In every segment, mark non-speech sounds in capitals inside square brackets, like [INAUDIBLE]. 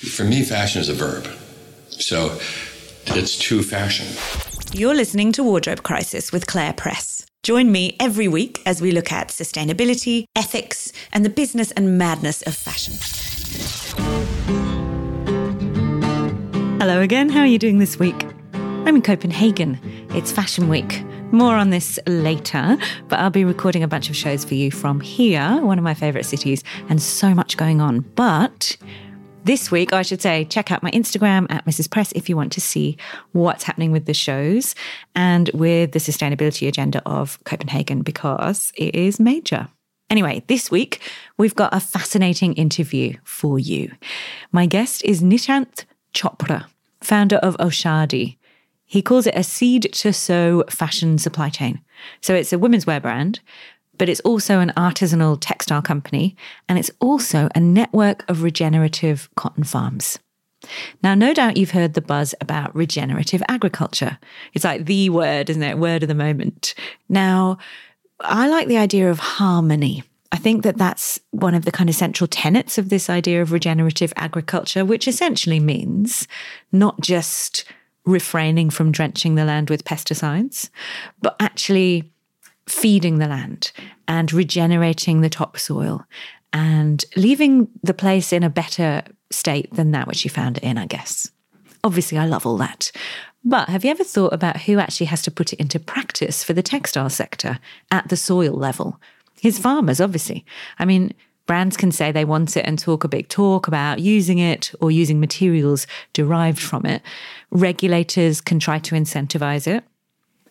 For me, fashion is a verb. So it's to fashion. You're listening to Wardrobe Crisis with Clare Press. Join me every week as we look at sustainability, ethics, and the business and madness of fashion. Hello again. How are you doing this week? I'm in Copenhagen. It's Fashion Week. More on this later, but I'll be recording a bunch of shows for you from here, one of my favourite cities, and so much going on. But this week, I should say, check out my Instagram at Mrs. Press if you want to see what's happening with the shows and with the sustainability agenda of Copenhagen because it is major. Anyway, this week, we've got a fascinating interview for you. My guest is Nishant Chopra, founder of Oshadi. He calls it a seed to sew fashion supply chain. So it's a women's wear brand, but it's also an artisanal textile company, and it's also a network of regenerative cotton farms. Now, no doubt you've heard the buzz about regenerative agriculture. It's like the word, isn't it? Word of the moment. Now, I like the idea of harmony. I think that that's one of the kind of central tenets of this idea of regenerative agriculture, which essentially means not just refraining from drenching the land with pesticides, but actually feeding the land and regenerating the topsoil and leaving the place in a better state than that which you found it in, I guess. Obviously, I love all that. But have you ever thought about who actually has to put it into practice for the textile sector at the soil level? His farmers, obviously. I mean, brands can say they want it and talk a big talk about using it or using materials derived from it. Regulators can try to incentivize it.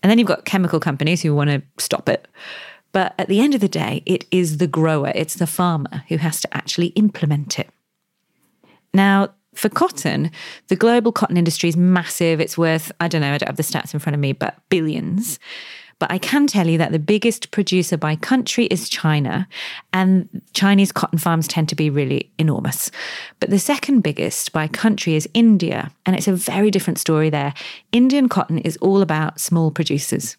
And then you've got chemical companies who want to stop it. But at the end of the day, it is the grower, it's the farmer who has to actually implement it. Now, for cotton, the global cotton industry is massive. It's worth, I don't know, I don't have the stats in front of me, but billions. But I can tell you that the biggest producer by country is China, and Chinese cotton farms tend to be really enormous. But the second biggest by country is India, and it's a very different story there. Indian cotton is all about small producers.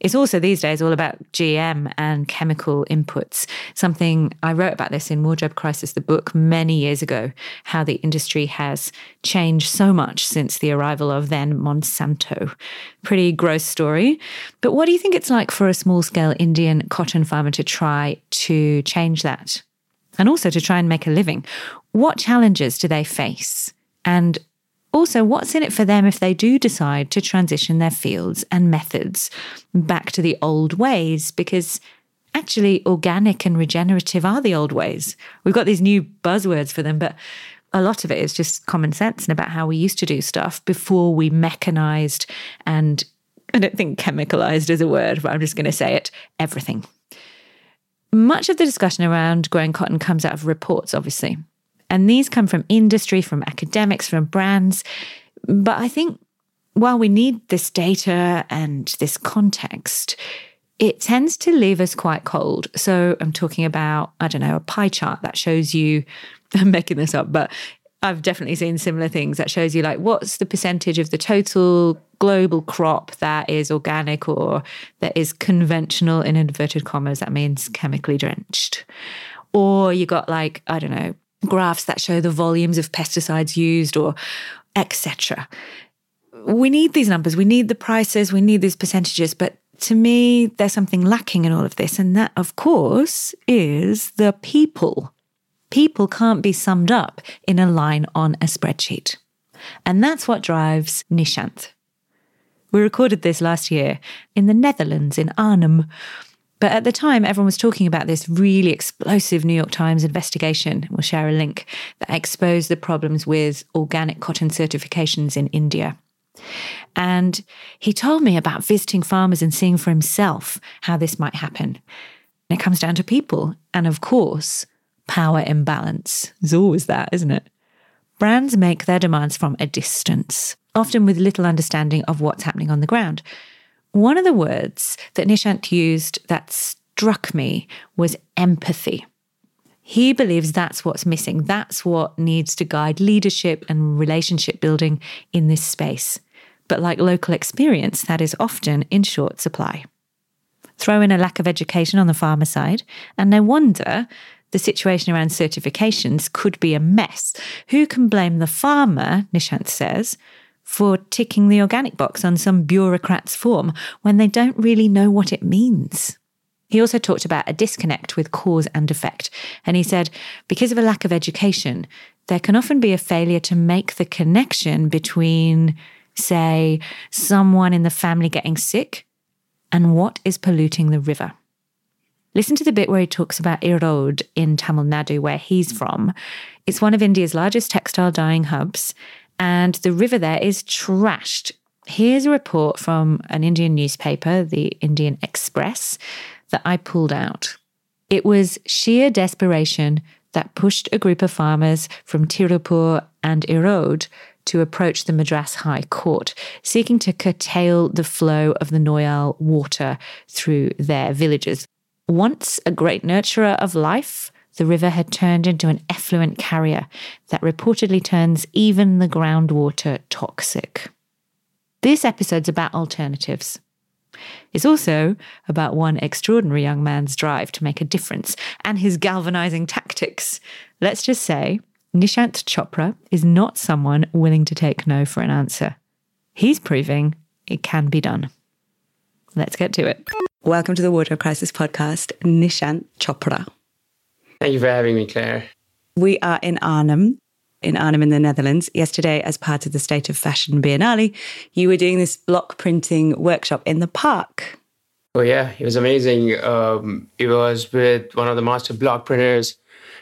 It's also these days all about GM and chemical inputs. Something I wrote about this in Wardrobe Crisis, the book, many years ago, how the industry has changed so much since the arrival of then Monsanto. Pretty gross story. But what do you think it's like for a small scale Indian cotton farmer to try to change that? And also to try and make a living. What challenges do they face? And also, what's in it for them if they do decide to transition their fields and methods back to the old ways? Because actually, organic and regenerative are the old ways. We've got these new buzzwords for them, but a lot of it is just common sense and about how we used to do stuff before we mechanized and I don't think chemicalized is a word, but I'm just going to say it everything. Much of the discussion around growing cotton comes out of reports, obviously. And these come from industry, from academics, from brands. But I think while we need this data and this context, it tends to leave us quite cold. So I'm talking about, I don't know, a pie chart that shows you, [LAUGHS] I'm making this up, but I've definitely seen similar things that shows you like what's the percentage of the total global crop that is organic or that is conventional in inverted commas, that means chemically drenched. Or you got like, I don't know, graphs that show the volumes of pesticides used or etc. We need these numbers, we need the prices, we need these percentages, but to me, there's something lacking in all of this. And that, of course, is the people. People can't be summed up in a line on a spreadsheet. And that's what drives Nishant. We recorded this last year in the Netherlands, in Arnhem. But at the time, everyone was talking about this really explosive New York Times investigation. We'll share a link that exposed the problems with organic cotton certifications in India. And he told me about visiting farmers and seeing for himself how this might happen. And it comes down to people. And of course, power imbalance. There's always that, isn't it? Brands make their demands from a distance, often with little understanding of what's happening on the ground. One of the words that Nishant used that struck me was empathy. He believes that's what's missing. That's what needs to guide leadership and relationship building in this space. But like local experience, that is often in short supply. Throw in a lack of education on the farmer side, and no wonder the situation around certifications could be a mess. Who can blame the farmer, Nishant says, for ticking the organic box on some bureaucrat's form when they don't really know what it means? He also talked about a disconnect with cause and effect. And he said, because of a lack of education, there can often be a failure to make the connection between, say, someone in the family getting sick and what is polluting the river. Listen to the bit where he talks about Erode in Tamil Nadu, where he's from. It's one of India's largest textile dyeing hubs, and the river there is trashed. Here's a report from an Indian newspaper, the Indian Express, that I pulled out. It was sheer desperation that pushed a group of farmers from Tirupur and Erode to approach the Madras High Court, seeking to curtail the flow of the Noyal water through their villages. Once a great nurturer of life, the river had turned into an effluent carrier that reportedly turns even the groundwater toxic. This episode's about alternatives. It's also about one extraordinary young man's drive to make a difference and his galvanizing tactics. Let's just say Nishant Chopra is not someone willing to take no for an answer. He's proving it can be done. Let's get to it. Welcome to the Wardrobe Crisis podcast, Nishant Chopra. Thank you for having me, Clare. We are in Arnhem, in Arnhem in the Netherlands. Yesterday, as part of the State of Fashion Biennale, you were doing this block printing workshop in the park. Oh, yeah, it was amazing. Um, it was with one of the master block printers,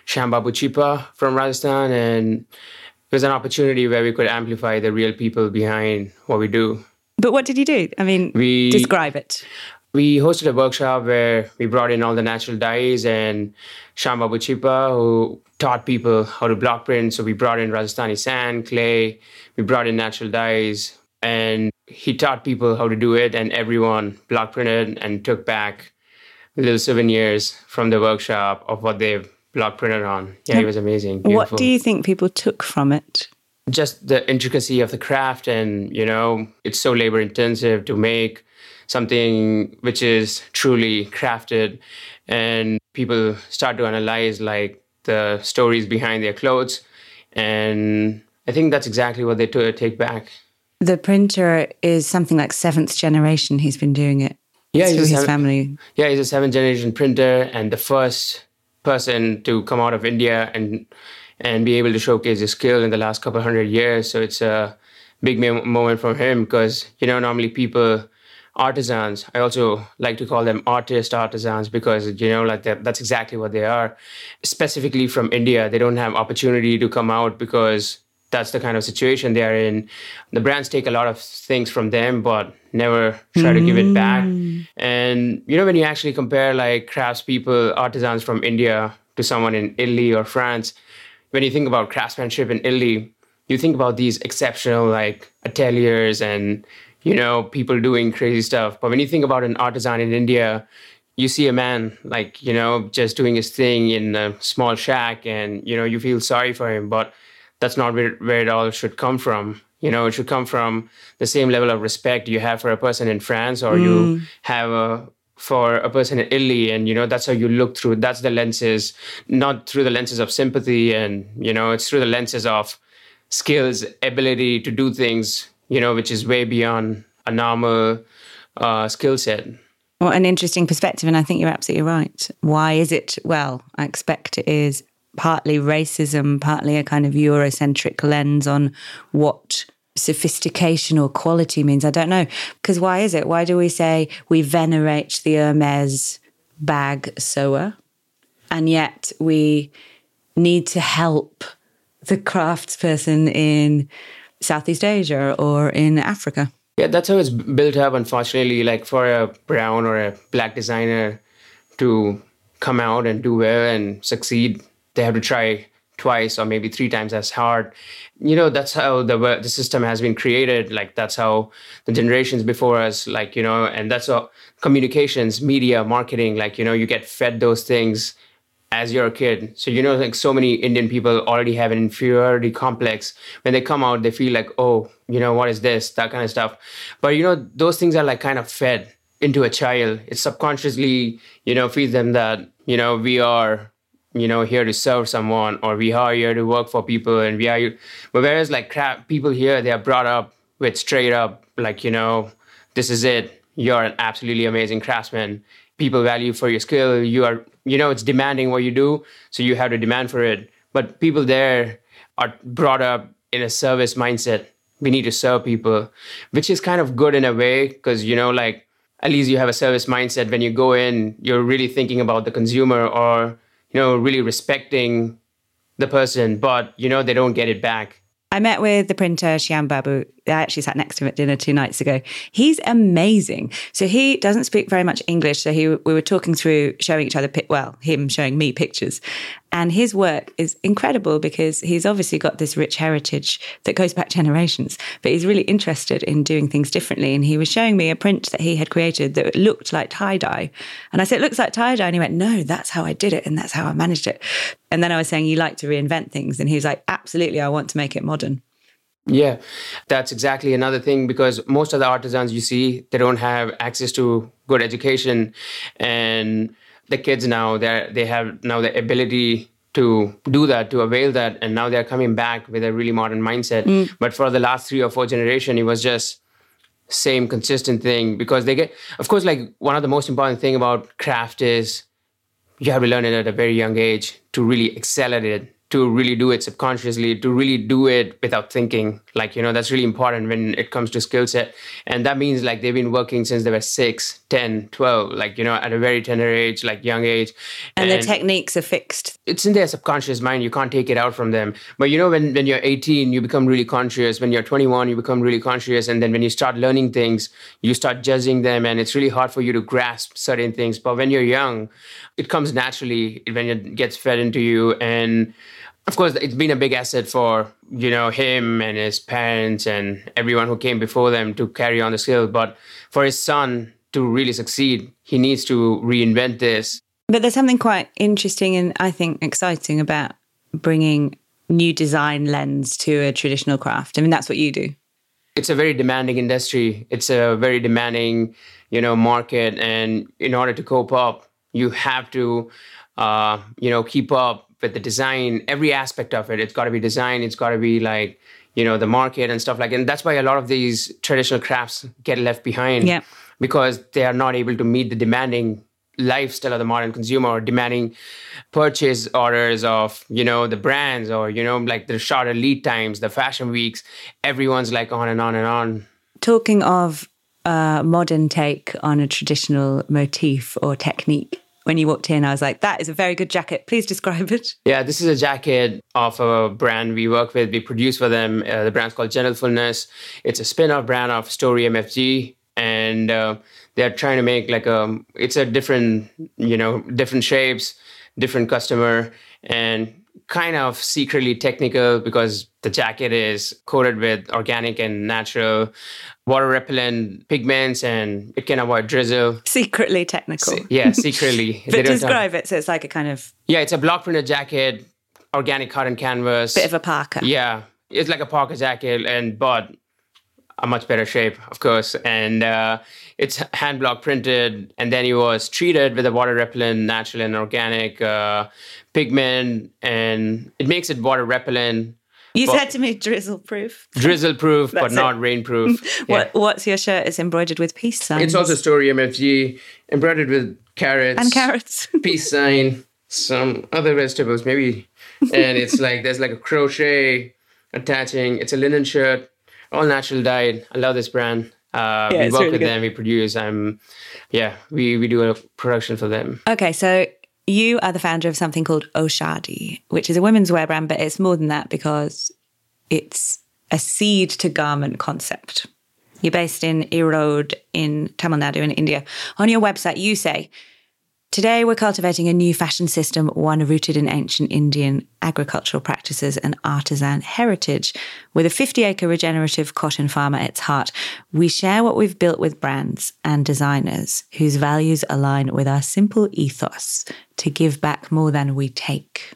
Chipa from Rajasthan, and it was an opportunity where we could amplify the real people behind what we do. But what did you do? I mean, we, describe it. We hosted a workshop where we brought in all the natural dyes and Shyam Babu Chipa, who taught people how to block print. So we brought in Rajasthani sand, clay, we brought in natural dyes, and he taught people how to do it. And everyone block printed and took back little souvenirs from the workshop of what they've block printed on. Yeah, it was amazing. Beautiful. What do you think people took from it? Just the intricacy of the craft, and you know, it's so labor intensive to make something which is truly crafted and people start to analyze like the stories behind their clothes and i think that's exactly what they t- take back. The printer is something like seventh generation he's been doing it. Yeah through his seven, family. yeah he's a seventh generation printer and the first person to come out of india and and be able to showcase his skill in the last couple hundred years. So it's a big moment for him because you know normally people artisans. I also like to call them artist artisans because you know, like that's exactly what they are. Specifically from India, they don't have opportunity to come out because that's the kind of situation they are in. The brands take a lot of things from them, but never try mm. to give it back. Mm. And you know, when you actually compare like craftspeople, artisans from India to someone in Italy or France, when you think about craftsmanship in Italy, you think about these exceptional like ateliers and you know, people doing crazy stuff. But when you think about an artisan in India, you see a man like, you know, just doing his thing in a small shack and, you know, you feel sorry for him. But that's not where, where it all should come from. You know, it should come from the same level of respect you have for a person in France or mm. you have a, for a person in Italy. And, you know, that's how you look through. That's the lenses, not through the lenses of sympathy. And, you know, it's through the lenses of skills, ability to do things you know, which is way beyond a normal uh, skill set. Well, an interesting perspective, and I think you're absolutely right. Why is it? Well, I expect it is partly racism, partly a kind of Eurocentric lens on what sophistication or quality means. I don't know. Because why is it? Why do we say we venerate the Hermes bag sewer, and yet we need to help the craftsperson in Southeast Asia or in Africa. Yeah, that's how it's built up, unfortunately. Like for a brown or a black designer to come out and do well and succeed, they have to try twice or maybe three times as hard. You know, that's how the the system has been created. Like that's how the generations before us, like you know, and that's how communications, media, marketing. Like you know, you get fed those things as you're a kid. So you know, like so many Indian people already have an inferiority complex. When they come out, they feel like, oh, you know, what is this? That kind of stuff. But you know, those things are like kind of fed into a child. It subconsciously, you know, feeds them that, you know, we are you know here to serve someone or we are here to work for people and we are here. but whereas like crap people here they are brought up with straight up like you know this is it you're an absolutely amazing craftsman people value for your skill you are you know it's demanding what you do so you have to demand for it. But people there are brought up in a service mindset. We need to serve people which is kind of good in a way because you know like at least you have a service mindset. When you go in you're really thinking about the consumer or you know really respecting the person but you know they don't get it back. I met with the printer Shyam Babu. I actually sat next to him at dinner two nights ago. He's amazing. So he doesn't speak very much English. So he we were talking through showing each other well, him showing me pictures. And his work is incredible because he's obviously got this rich heritage that goes back generations, but he's really interested in doing things differently. And he was showing me a print that he had created that looked like tie dye. And I said, It looks like tie dye. And he went, No, that's how I did it. And that's how I managed it. And then I was saying, You like to reinvent things. And he was like, Absolutely, I want to make it modern. Yeah, that's exactly another thing because most of the artisans you see, they don't have access to good education. And the kids now they they have now the ability to do that to avail that and now they're coming back with a really modern mindset mm. but for the last three or four generation it was just same consistent thing because they get of course like one of the most important thing about craft is you have to learn it at a very young age to really excel at it to really do it subconsciously, to really do it without thinking. Like, you know, that's really important when it comes to skill set. And that means like they've been working since they were 6, 10, 12, like, you know, at a very tender age, like young age. And, and the techniques are fixed. It's in their subconscious mind. You can't take it out from them. But, you know, when, when you're 18, you become really conscious. When you're 21, you become really conscious. And then when you start learning things, you start judging them. And it's really hard for you to grasp certain things. But when you're young, it comes naturally when it gets fed into you. And of course, it's been a big asset for you know him and his parents and everyone who came before them to carry on the skill. But for his son to really succeed, he needs to reinvent this. But there's something quite interesting and I think exciting about bringing new design lens to a traditional craft. I mean, that's what you do. It's a very demanding industry. It's a very demanding, you know, market, and in order to cope up, you have to, uh, you know, keep up with the design, every aspect of it. It's got to be design. It's got to be like you know the market and stuff like. And that's why a lot of these traditional crafts get left behind. Yeah. Because they are not able to meet the demanding lifestyle of the modern consumer or demanding purchase orders of you know the brands or you know like the shorter lead times the fashion weeks everyone's like on and on and on talking of a modern take on a traditional motif or technique when you walked in, I was like, that is a very good jacket. Please describe it. Yeah, this is a jacket of a brand we work with. We produce for them. Uh, the brand's called Gentlefulness. It's a spin off brand of Story MFG. And uh, they're trying to make like a, it's a different, you know, different shapes, different customer. And kind of secretly technical because the jacket is coated with organic and natural water repellent pigments and it can avoid drizzle. Secretly technical. yeah, [LAUGHS] secretly. but describe have... it. So it's like a kind of. Yeah, it's a block printed jacket, organic cotton canvas. Bit of a parka. Yeah, it's like a parka jacket, and but a much better shape, of course. And uh, it's hand block printed, and then it was treated with a water repellent, natural and organic uh, pigment, and it makes it water repellent. You said to me drizzle proof. [LAUGHS] Drizzle proof, but it. not rain proof. [LAUGHS] what, yeah. What's your shirt? It's embroidered with peace signs. It's also Story MFG, embroidered with carrots. And carrots. [LAUGHS] peace sign, some other vegetables, maybe. And it's like, there's like a crochet attaching. It's a linen shirt, all natural dyed. I love this brand. Uh, yeah, we work really with good. them, we produce. I'm, yeah, we, we do a production for them. Okay, so you are the founder of something called Oshadi, which is a women's wear brand, but it's more than that because it's a seed to garment concept. You're based in Erode in Tamil Nadu in India. On your website, you say Today, we're cultivating a new fashion system, one rooted in ancient Indian agricultural practices and artisan heritage. With a 50 acre regenerative cotton farm at its heart, we share what we've built with brands and designers whose values align with our simple ethos to give back more than we take.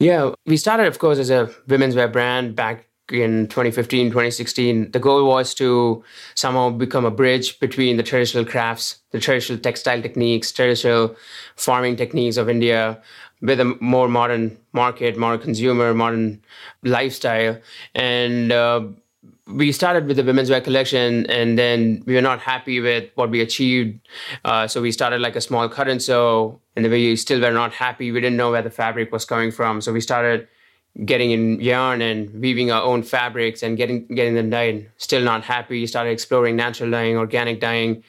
Yeah, we started, of course, as a women's wear brand back in 2015, 2016, the goal was to somehow become a bridge between the traditional crafts, the traditional textile techniques, traditional farming techniques of India, with a more modern market, more consumer, modern lifestyle. And uh, we started with the women's wear collection and then we were not happy with what we achieved. Uh, so we started like a small cut and sew and we still were not happy. We didn't know where the fabric was coming from. So we started getting in yarn and weaving our own fabrics and getting getting them dyed. Still not happy. Started exploring natural dyeing, organic dyeing.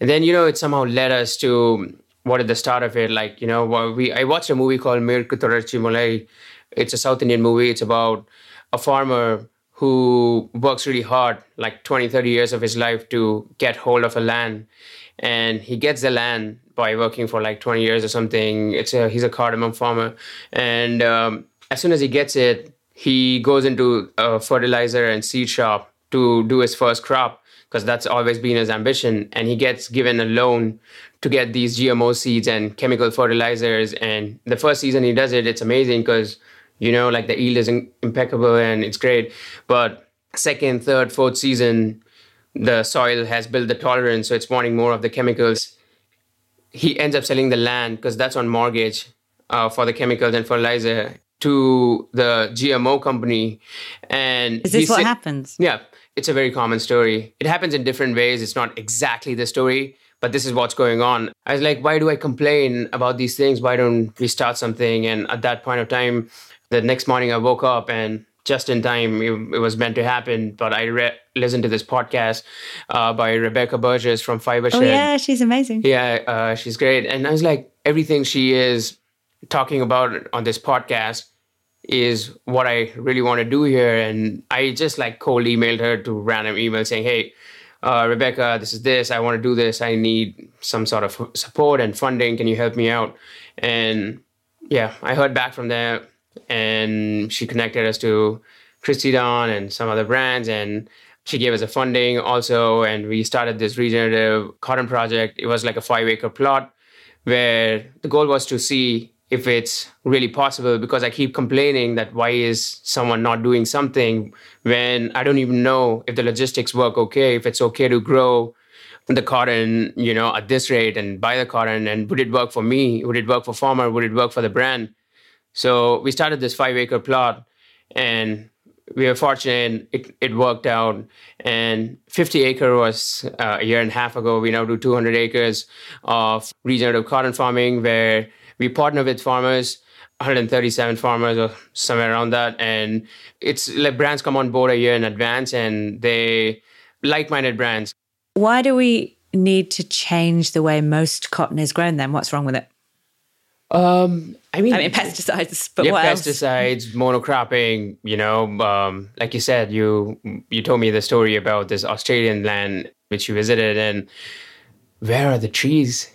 And then, you know, it somehow led us to what at the start of it, like, you know, we I watched a movie called Merku Thodarchi Malai. It's a South Indian movie. It's about a farmer who works really hard, like 20, 30 years of his life to get hold of a land. And he gets the land by working for like 20 years or something. It's a, he's a cardamom farmer. And um, as soon as he gets it, he goes into a fertilizer and seed shop to do his first crop because that's always been his ambition. And he gets given a loan to get these GMO seeds and chemical fertilizers. And the first season he does it, it's amazing because you know like the yield is impeccable and it's great but second third fourth season the soil has built the tolerance so it's wanting more of the chemicals he ends up selling the land because that's on mortgage uh, for the chemicals and fertilizer to the gmo company and is this what happens yeah it's a very common story it happens in different ways it's not exactly the story but this is what's going on. I was like, why do I complain about these things? Why don't we start something? And at that point of time, the next morning I woke up and just in time it, it was meant to happen. But I re- listened to this podcast uh, by Rebecca Burgess from Fiber Oh yeah, she's amazing. Yeah, uh, she's great. And I was like, everything she is talking about on this podcast is what I really want to do here. And I just like cold emailed her to random email saying, hey, uh, Rebecca, this is this. I want to do this. I need some sort of support and funding. Can you help me out? And yeah, I heard back from there and she connected us to Christy Dawn and some other brands and she gave us a funding also and we started this regenerative cotton project it was like a five acre plot where the goal was to see if it's really possible because i keep complaining that why is someone not doing something when i don't even know if the logistics work okay if it's okay to grow the cotton you know at this rate and buy the cotton and would it work for me? Would it work for farmer? Would it work for the brand? So we started this five acre plot and we were fortunate it, it worked out. And 50 acre was uh, a year and a half ago. We now do 200 acres of regenerative cotton farming where we partner with farmers 137 farmers or somewhere around that and it's like brands come on board a year in advance and they like-minded brands why do we need to change the way most cotton is grown then what's wrong with it um, I mean, I mean pesticides, but yeah, what pesticides, else? monocropping. You know, um, like you said, you you told me the story about this Australian land which you visited, and where are the trees?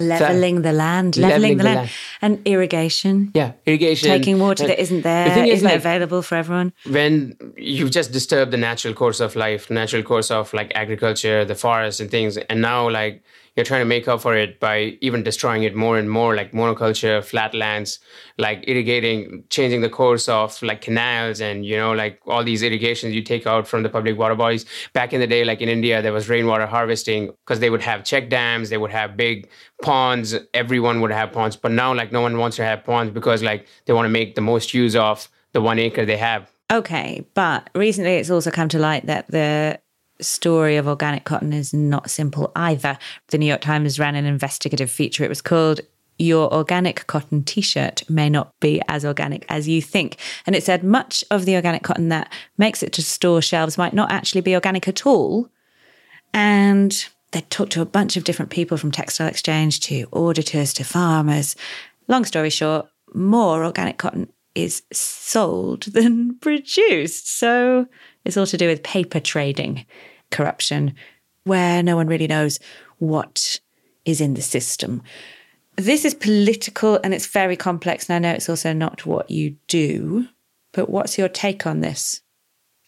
Leveling the land, leveling, leveling the, land. land. and irrigation. Yeah, irrigation. Taking water and that isn't there, the thing is, isn't like, available for everyone. When you've just disturbed the natural course of life, natural course of like agriculture, the forest and things, and now like you're trying to make up for it by even destroying it more and more, like monoculture, flatlands, like irrigating, changing the course of like canals and, you know, like all these irrigations you take out from the public water bodies. Back in the day, like in India, there was rainwater harvesting because they would have check dams, they would have big ponds, everyone would have ponds. But now, like, no one wants to have ponds because, like, they want to make the most use of the one acre they have. Okay, but recently it's also come to light that the story of organic cotton is not simple either. The New York Times ran an investigative feature. It was called your organic cotton t shirt may not be as organic as you think. And it said much of the organic cotton that makes it to store shelves might not actually be organic at all. And they talked to a bunch of different people from Textile Exchange to auditors to farmers. Long story short, more organic cotton is sold than [LAUGHS] produced. So it's all to do with paper trading corruption, where no one really knows what is in the system. This is political and it's very complex. And I know it's also not what you do, but what's your take on this?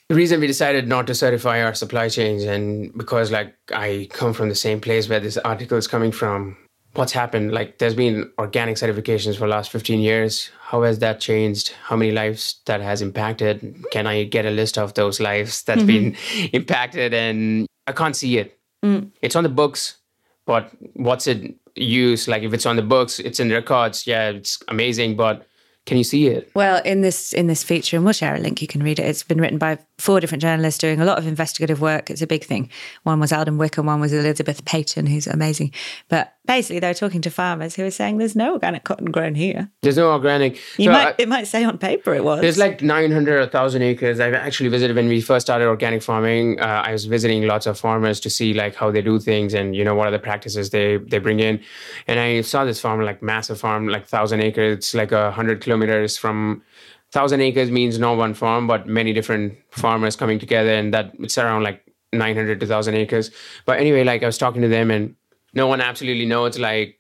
The reason we decided not to certify our supply chains, and because like I come from the same place where this article is coming from, what's happened? Like there's been organic certifications for the last 15 years. How has that changed? How many lives that has impacted? Can I get a list of those lives that's mm-hmm. been [LAUGHS] impacted? And I can't see it. Mm. It's on the books, but what's it use? Like if it's on the books, it's in records, yeah, it's amazing, but can you see it? Well, in this in this feature, and we'll share a link. You can read it. It's been written by four different journalists doing a lot of investigative work. It's a big thing. One was Alden Wicker, one was Elizabeth Paton, who's amazing. But basically, they were talking to farmers who were saying there's no organic cotton grown here. There's no organic. You So might I- it might say on paper it was. There's like 900 or 1,000 acres. I've actually visited when we first started organic farming. Uh, I was visiting lots of farmers to see like how they do things and you know what are the practices they they bring in. And I saw this farm like massive farm, like 1,000 acres. It's like a hundred kilometers from. 1,000 acres means not one farm, but many different farmers coming together, and that it's around like 900 to 1,000 acres. But anyway, like I was talking to them, and no one absolutely knows like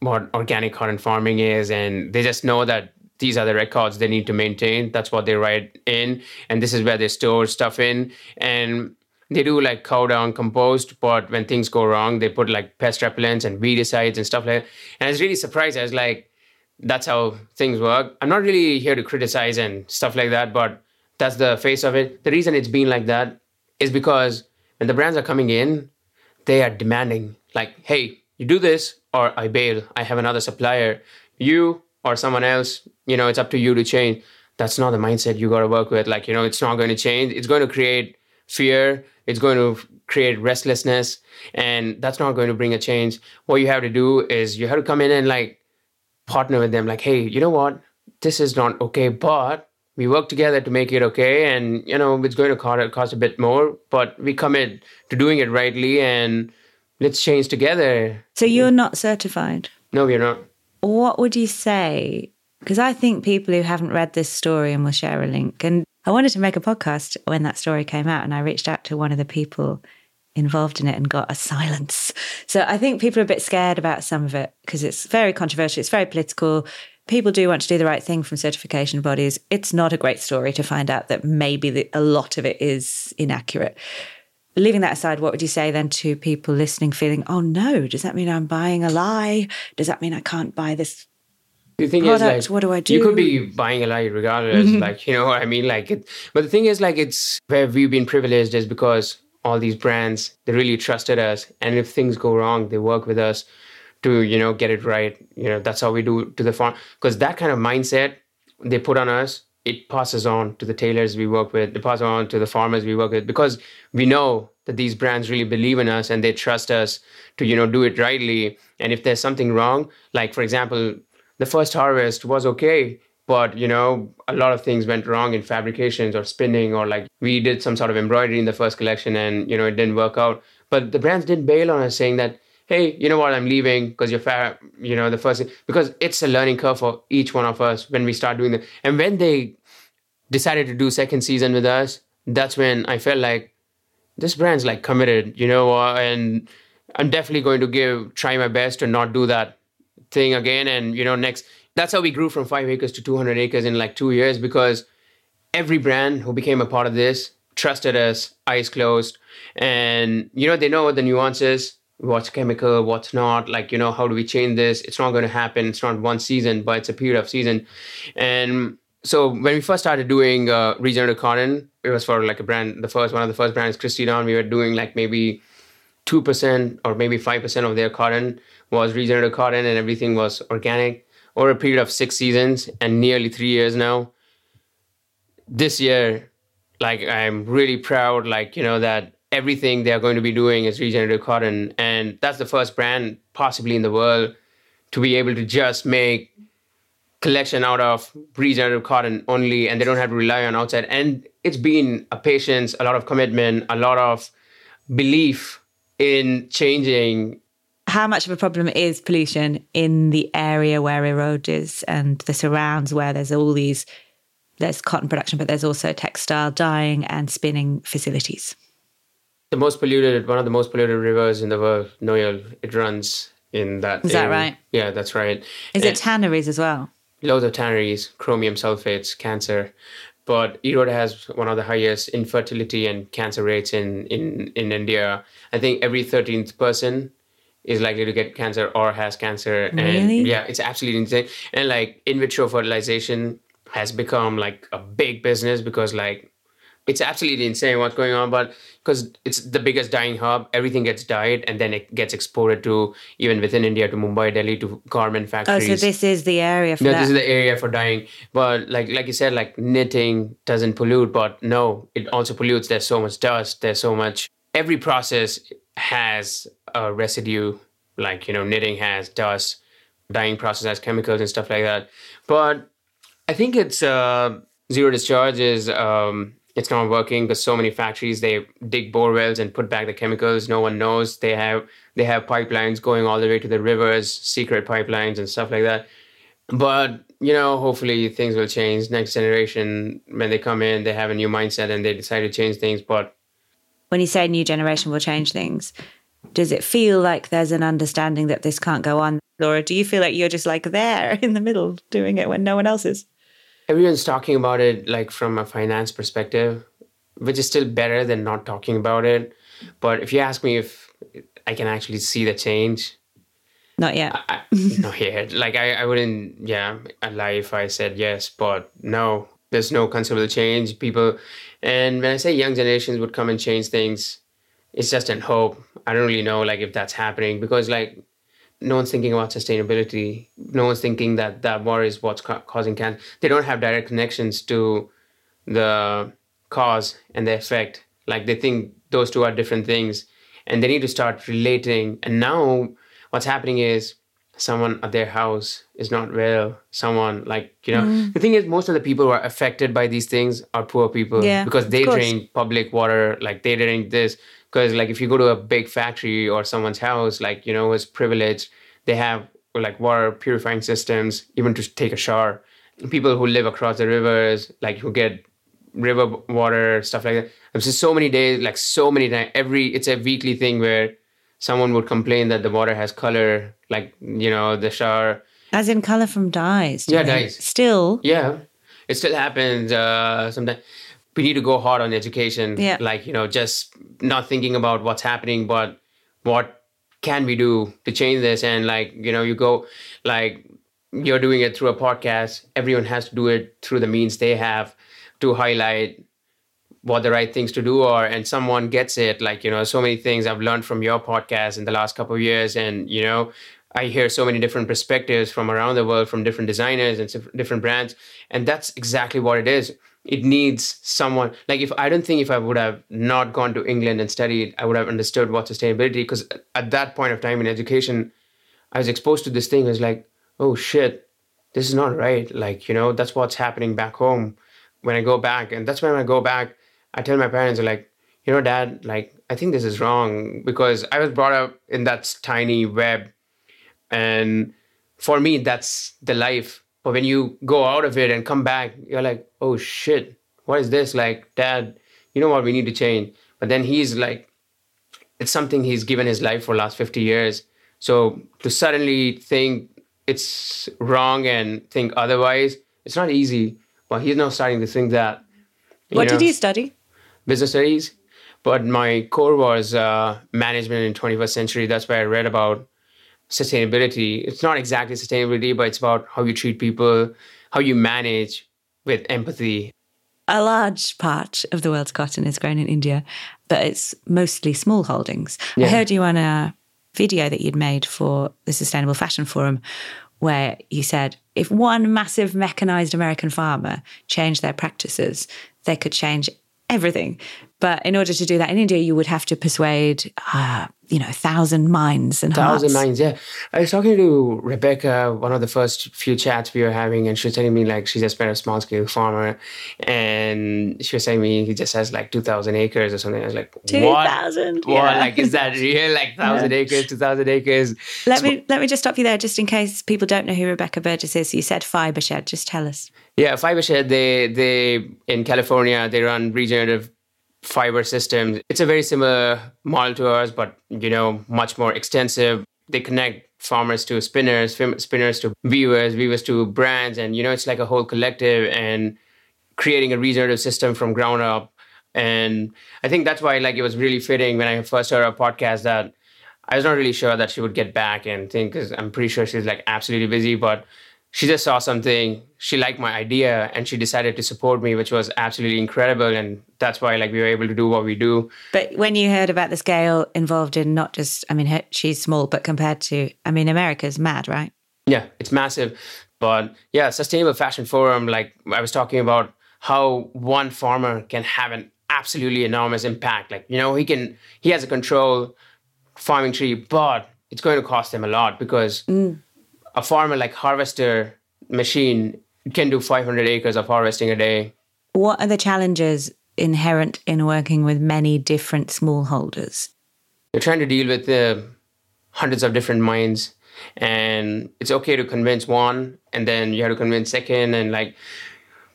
what organic cotton farming is and they just know that these are the records they need to maintain. That's what they write in and this is where they store stuff in. And they do like cow dung compost but when things go wrong they put like pest repellents and weedicides and stuff like that. And i was really surprised i was like that's how things work. I'm not really here to criticize and stuff like that but that's the face of it. The reason it's been like that is because when the brands are coming in they are demanding like hey you do this or i bail. I have another supplier. You or someone else you know it's up to you to change. That's not the mindset you got to work with. Like you know it's not going to change. It's going to create fear. It's going to create restlessness and that's not going to bring a change. What you have to do is you have to come in and like partner with them like hey you know what this is not okay but we work together to make it okay and you know it's going to cost, a bit more but we commit to doing it rightly and let's change together so you're not certified. no we're not What would you say? Because I think people who haven't read this story, and we'll share a link. And I wanted to make a podcast when that story came out, and I reached out to one of the people involved in it and got a silence. So I think people are a bit scared about some of it because it's very controversial, it's very political. People do want to do the right thing from certification bodies. It's not a great story to find out that maybe the, a lot of it is inaccurate. Leaving that aside, what would you say then to people listening feeling, oh no, does that mean I'm buying a lie? Does that mean I can't buy this the thing product, is like what do I do you could be buying a lie regardless mm-hmm. like you know what i mean like it but the thing is like it's where we've been privileged is because all these brands they really trusted us. And if things go wrong they work with us to you know get it right. You know that's how we do to the farm. Because that kind of mindset they put on us it passes on to the tailors we work with. It passes on to the farmers we work with. Because we know that these brands really believe in us and they trust us to you know do it rightly. And if there's something wrong like for example the first harvest was okay but you know a lot of things went wrong in fabrications or spinning or like we did some sort of embroidery in the first collection and you know it didn't work out. But the brands didn't bail on us saying that hey you know what? I'm leaving because you're fa- you know the first because it's a learning curve for each one of us when we start doing that and when they decided to do second season with us that's when i felt like this brand's like committed you know uh, and i'm definitely going to give try my best to not do that thing again and you know next that's how we grew from 5 acres to 200 acres in like 2 years because every brand who became a part of this trusted us eyes closed. And you know they know what the nuances what's chemical what's not like you know how do we change this? It's not going to happen. It's not one season but it's a period of season. And so when we first started doing uh, regenerative cotton it was for like a brand the first one of the first brands christy Dawn. we were doing like maybe 2% or maybe 5% of their cotton was regenerative cotton and everything was organic over a period of six seasons and nearly three years now. This year like i'm really proud like you know that everything they're going to be doing is regenerative cotton. And that's the first brand possibly in the world to be able to just make collection out of regenerative cotton only and they don't have to rely on outside. And it's been a patience a lot of commitment a lot of belief in changing how much of a problem is pollution in the area where erode is and the surrounds where there's all these there's cotton production but there's also textile dyeing and spinning facilities? The most polluted one of the most polluted rivers in the world noyal it runs in that Is that right? yeah that's right. Is And it tanneries as well? loads of tanneries chromium sulfates cancer. But erode has one of the highest infertility and cancer rates in in in india. I think every 13th person is likely to get cancer or has cancer and Really? yeah it's absolutely insane and like in vitro fertilization has become like a big business because like it's absolutely insane what's going on. But because it's the biggest dyeing hub, everything gets dyed and then it gets exported to even within India to Mumbai, Delhi to garment factories Oh, so this is the area for Yeah, that. this is the area for dyeing. But like like you said, like knitting doesn't pollute, but no, it also pollutes. There's so much dust. There's so much. Every process has a residue. Like you know, knitting has dust. Dyeing process has chemicals and stuff like that. But I think it's uh, zero discharge is um, it's not working because so many factories they dig bore wells and put back the chemicals. No one knows they have they have pipelines going all the way to the rivers, secret pipelines and stuff like that. But you know, hopefully things will change. Next generation, when they come in, they have a new mindset and they decide to change things. But when you say new generation will change things, does it feel like there's an understanding that this can't go on? Laura, do you feel like you're just like there [LAUGHS] in the middle doing it when no one else is? everyone's talking about it like from a finance perspective, which is still better than not talking about it. But if you ask me if I can actually see the change, Not yet. I, not yet. Like I, I wouldn't, yeah, I'd lie if I said yes, but no, there's no considerable change. People, and when I say young generations would come and change things, it's just in hope. I don't really know like if that's happening because like no one's thinking about sustainability. No one's thinking that that war is what's ca- causing cancer. They don't have direct connections to the cause and the effect. Like they think those two are different things, and they need to start relating. And now, what's happening is someone at their house is not well. Someone like you know mm. the thing is most of the people who are affected by these things are poor people Yeah, because they drink public water. Like they drink this because like if you go to a big factory or someone's house, like you know, is privileged, they have like water purifying systems even to take a shower. People who live across the rivers, like who get river water stuff like that. i've seen so many days, like so many times. Every it's a weekly thing where someone would complain that the water has color, like you know the shower. As in colour from dyes. Yeah, dyes. Still, Yeah, it still happens. Uh, sometimes we need to go hard on education. Yeah. like you know, just not thinking about what's happening, but what can we do to change this? And like you know, you go like you're doing it through a podcast. Everyone has to do it through the means they have to highlight what the right things to do are and someone gets it like you know so many things i've learned from your podcast in the last couple of years and you know i hear so many different perspectives from around the world from different designers and different brands and that's exactly what it is. It needs someone like if i don't think if i would have not gone to england and studied i would have understood what sustainability because at that point of time in education i was exposed to this thing I was like oh shit this is not right like you know that's what's happening back home. When i go back and that's when i go back i tell my parents like you know dad like i think this is wrong because i was brought up in that tiny web and for me that's the life. But when you go out of it and come back you're like oh shit. What is this? Like dad you know what? We need to change. But then he's like it's something he's given his life for last 50 years. So to suddenly think it's wrong and think otherwise it's not easy. But he's now starting to think that what did he study? Business studies but my core was uh, management in 21st century. That's why i read about sustainability. It's not exactly sustainability but it's about how you treat people how you manage with empathy. A large part of the world's cotton is grown in India, but it's mostly small holdings. I heard you on a video that you'd made for the Sustainable Fashion Forum where you said if one massive mechanized American farmer changed their practices, they could change everything. But in order to do that in India, you would have to persuade, uh, you know, a thousand minds and thousand hearts. nines yeah i was talking to rebecca one of the first few chats we were having and she was telling me like she's just been a small scale farmer and she was telling me he just has like 2000 acres or something i was like 2,000, what yeah. like is that real like [LAUGHS] 1000 acres 2000 acres Let me let me just stop you there, just in case people don't know who Rebecca Burgess is. You said Fibershed. Just tell us. Yeah, Fibershed, they they in California they run regenerative fiber systems. It's a very similar model to ours, but you know, much more extensive. They connect farmers to spinners, spinners to viewers, viewers to brands, and you know, it's like a whole collective and creating a regenerative system from ground up. And I think that's why like it was really fitting when I first heard our podcast that I was not really sure that she would get back and think because I'm pretty sure she's like absolutely busy, but she just saw something she liked my idea and she decided to support me which was absolutely incredible. And that's why like we were able to do what we do. But when you heard about the scale involved in not just i mean she's small but compared to i mean america's mad right? Yeah it's massive. But yeah sustainable fashion forum like i was talking about how one farmer can have an absolutely enormous impact. Like you know he can he has a control farming tree but it's going to cost him a lot because mm a farmer like harvester machine can do 500 acres of harvesting a day. What are the challenges inherent in working with many different smallholders? You're trying to deal with uh, hundreds of different minds, and it's okay to convince one, and then you have to convince second, and like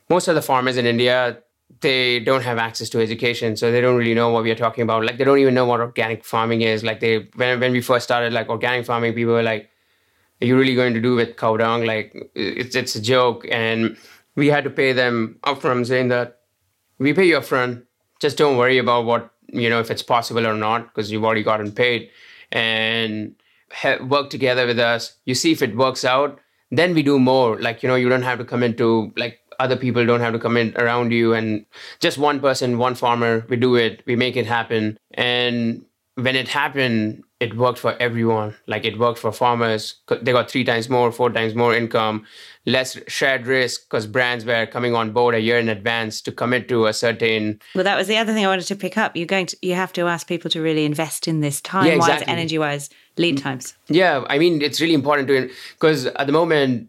most of the farmers in India, they don't have access to education, so they don't really know what we are talking about. Like they don't even know what organic farming is. Like they when when we first started like organic farming, people were like, are you really going to do with dung? Like it's it's a joke. And we had to pay them upfront saying that we pay you upfront. Just don't worry about what you know if it's possible or not because you've already gotten paid and work together with us. You see if it works out. Then we do more. Like you know you don't have to come into like other people don't have to come in around you and just one person one farmer we do it we make it happen and when it happened it worked for everyone. Like it worked for farmers. They got three times more, four times more income, less shared risk because brands were coming on board a year in advance to commit to a certain. Well, that was the other thing I wanted to pick up. You're going to, you have to ask people to really invest in this time yeah, exactly. wise, energy wise, lead times. Yeah. I mean, it's really important to, because at the moment,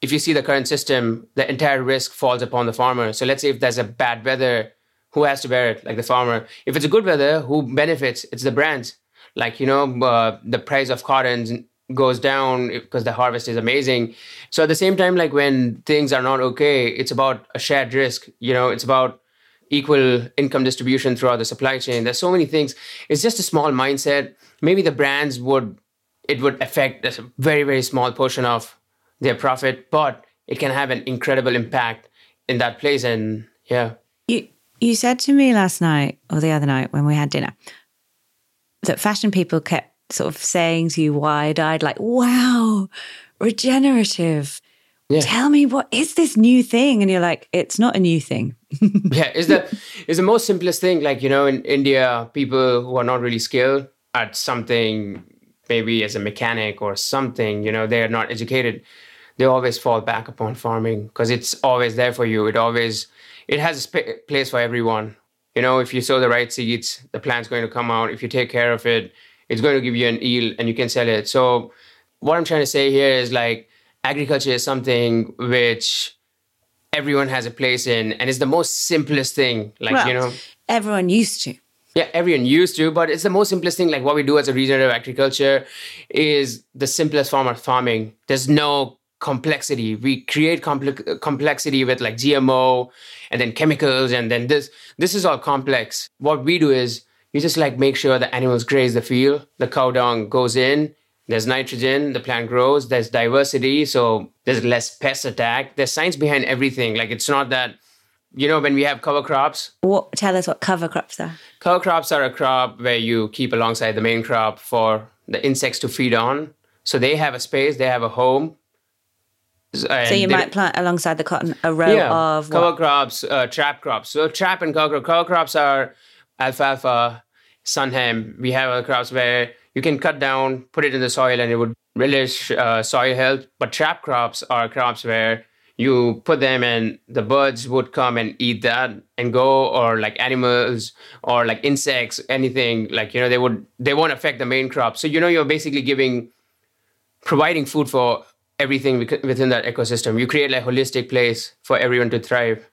if you see the current system, the entire risk falls upon the farmer. So let's say if there's a bad weather, who has to bear it? Like the farmer. If it's a good weather, who benefits? It's the brands like you know uh, the price of cotton goes down because the harvest is amazing. So at the same time like when things are not okay it's about a shared risk you know it's about equal income distribution throughout the supply chain. There's so many things. It's just a small mindset. Maybe the brands would it would affect a very very small portion of their profit but it can have an incredible impact in that place and yeah. You you said to me last night or the other night when we had dinner that fashion people kept sort of saying to you wide eyed, like, wow, regenerative. Yeah. Tell me what is this new thing? And you're like, it's not a new thing. [LAUGHS] yeah, is the is the most simplest thing. Like, you know, in India, people who are not really skilled at something, maybe as a mechanic or something, you know, they are not educated. They always fall back upon farming because it's always there for you. It always it has a sp- place for everyone you know if you sow the right seeds the plant's going to come out. If you take care of it it's going to give you an yield and you can sell it. So what i'm trying to say here is like agriculture is something which everyone has a place in and it's the most simplest thing like well, you know. everyone used to. Yeah everyone used to but it's the most simplest thing like what we do as a regenerative agriculture is the simplest form of farming. There's no complexity. We create compl- complexity with like GMO and then chemicals and then this. This is all complex. What we do is we just like make sure the animals graze the field. The cow dung goes in. There's nitrogen. The plant grows. There's diversity, so there's less pest attack. There's science behind everything. Like it's not that you know when we have cover crops what tell us what cover crops are cover crops are a crop where you keep alongside the main crop for the insects to feed on so they have a space they have a home so you might plant alongside the cotton a row yeah, of cover what? crops, uh, trap crops. So trap and cover, cover crops are alfalfa, sun sunn hemp. We have other crops where you can cut down, put it in the soil, and it would relish uh, soil health. But trap crops are crops where you put them and the birds would come and eat that and go or like animals or like insects anything like you know they would they won't affect the main crop so you know you're basically giving providing food for everything within that ecosystem. You create like a holistic place for everyone to thrive.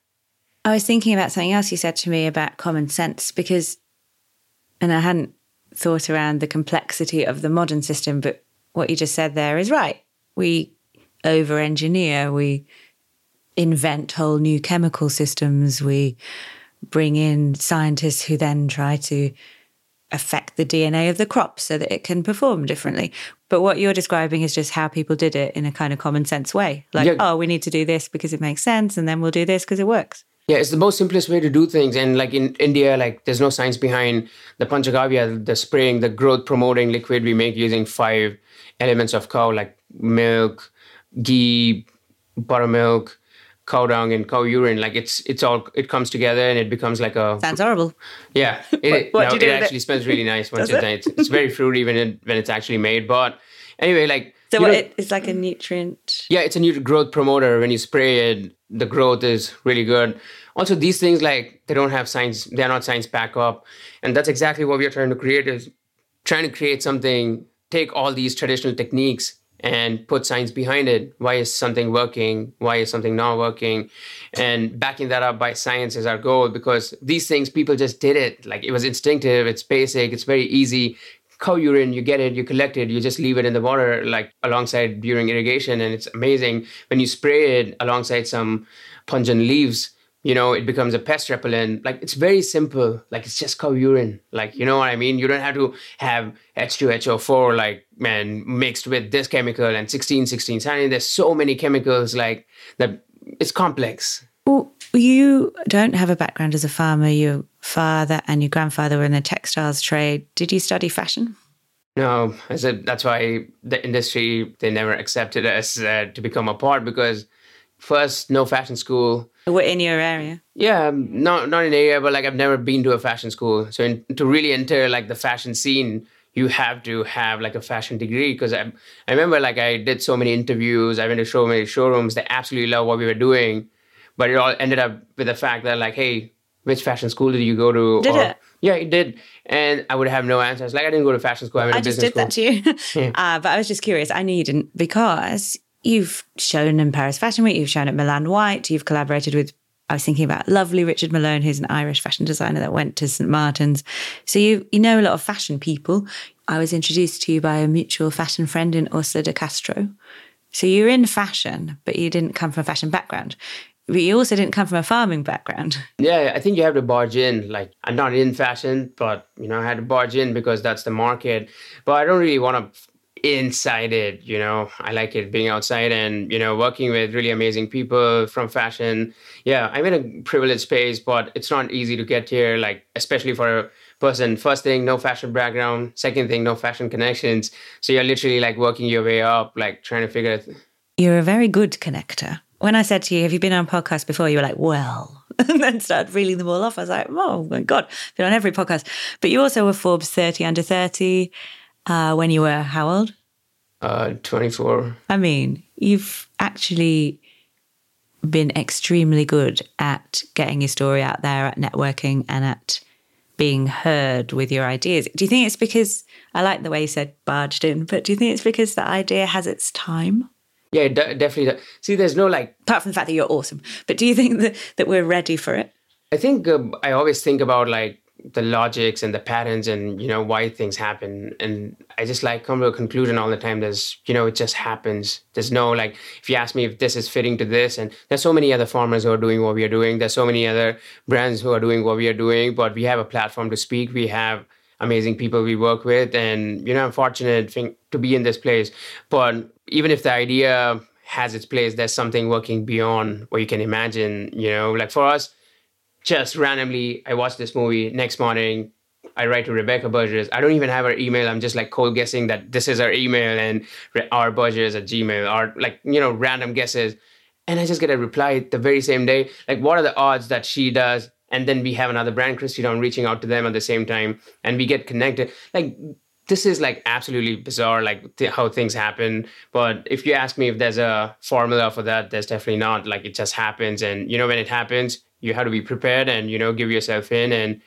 I was thinking about something else you said to me about common sense because, and I hadn't thought around the complexity of the modern system, but what you just said there is right. We over engineer, we invent whole new chemical systems, we bring in scientists who then try to affect the DNA of the crop so that it can perform differently. But what you're describing is just how people did it in a kind of common sense way. Like, yeah. oh, we need to do this because it makes sense, and then we'll do this because it works. Yeah, it's the most simplest way to do things. And like in India, like there's no science behind the panchagavya, the spraying, the growth promoting liquid we make using five elements of cow, like milk, ghee, buttermilk, cow dung, and cow urine. Like it's it's all it comes together and it becomes like a Sounds horrible. yeah. [LAUGHS] It, what no, you do it with it? actually smells really nice once it's done. It's, it's very fruity when it when it's actually made. But anyway, like So what, know- it, it's like a nutrient. yeah, it's a new growth promoter. When you spray it, the growth is really good. Also, these things like they don't have science; they're not science backup, and that's exactly what we're trying to create. Is trying to create something. Take all these traditional techniques and put science behind it. Why is something working? Why is something not working? And backing that up by science is our goal because these things people just did it. Like it was instinctive. It's basic. It's very easy cow urine, you get it, you collect it, you just leave it in the water, like alongside during irrigation, and it's amazing. When you spray it alongside some pungent leaves, you know, it becomes a pest repellent. Like it's very simple. Like it's just cow urine. Like, you know what I mean? You don't have to have H2HO4, like, man, mixed with this chemical and 16, 16, I mean, there's so many chemicals, like, that it's complex. Well, you don't have a background as a farmer. Your father and your grandfather were in the textiles trade. Did you study fashion? No, I said that's why the industry they never accepted us uh, to become a part because first no fashion school. We're in your area. Yeah, um, not not in area, but like I've never been to a fashion school. So in, to really enter like the fashion scene, you have to have like a fashion degree. Because I I remember like I did so many interviews. I went to so many showrooms. They absolutely love what we were doing, but it all ended up with the fact that like, hey, which fashion school did you go to? Did it? Yeah, it did. And I would have no answers. Like I didn't go to fashion school. I went I to just business did school. that to you. [LAUGHS] uh, but I was just curious. I knew you didn't because you've shown in Paris Fashion Week, you've shown at Milan White, you've collaborated with, I was thinking about lovely Richard Malone, who's an Irish fashion designer that went to St. Martin's. So you, you know a lot of fashion people. I was introduced to you by a mutual fashion friend in Orsola de Castro. So you're in fashion, but you didn't come from a fashion background. But you also didn't come from a farming background. [LAUGHS] Yeah, I think you have to barge in. Like, I'm not in fashion, but you know, I had to barge in because that's the market. But I don't really want to inside it. You know, I like it being outside and you know working with really amazing people from fashion. Yeah, I'm in a privileged space, but it's not easy to get here. Like, especially for a person. First thing, no fashion background. Second thing, no fashion connections. So you're literally like working your way up, like trying to figure it. You're a very good connector. When I said to you, Have you been on podcasts before? You were like, Well, [LAUGHS] and then started reeling them all off. I was like, Oh my God, been on every podcast. But you also were Forbes 30 under 30 uh, when you were how old? Uh, 24. I mean, you've actually been extremely good at getting your story out there, at networking, and at being heard with your ideas. Do you think it's because I like the way you said barged in, but do you think it's because the idea has its time? Yeah, de- definitely. does. See, there's no like Apart from the fact that you're awesome, but do you think that, that we're ready for it? I think uh, I always think about like the logics and the patterns and you know why things happen. And I just like come to a conclusion all the time there's you know it just happens. There's no like if you ask me if this is fitting to this and there's so many other farmers who are doing what we are doing. There's so many other brands who are doing what we are doing but we have a platform to speak. We have amazing people we work with and you know I'm fortunate to be in this place. But even if the idea has its place there's something working beyond what you can imagine you know? Like for us just randomly, I watched this movie. Next morning, I write to Rebecca Burgess. I don't even have her email. I'm just like cold guessing that this is her email and our Burgess at Gmail or like, you know, random guesses. And I just get a reply the very same day. Like, what are the odds that she does? And then we have another brand, Christy Dawn, reaching out to them at the same time and we get connected. Like, this is like absolutely bizarre, like th- how things happen. But if you ask me if there's a formula for that, there's definitely not. Like, it just happens. And, you know, when it happens, you have to be prepared and you know give yourself in and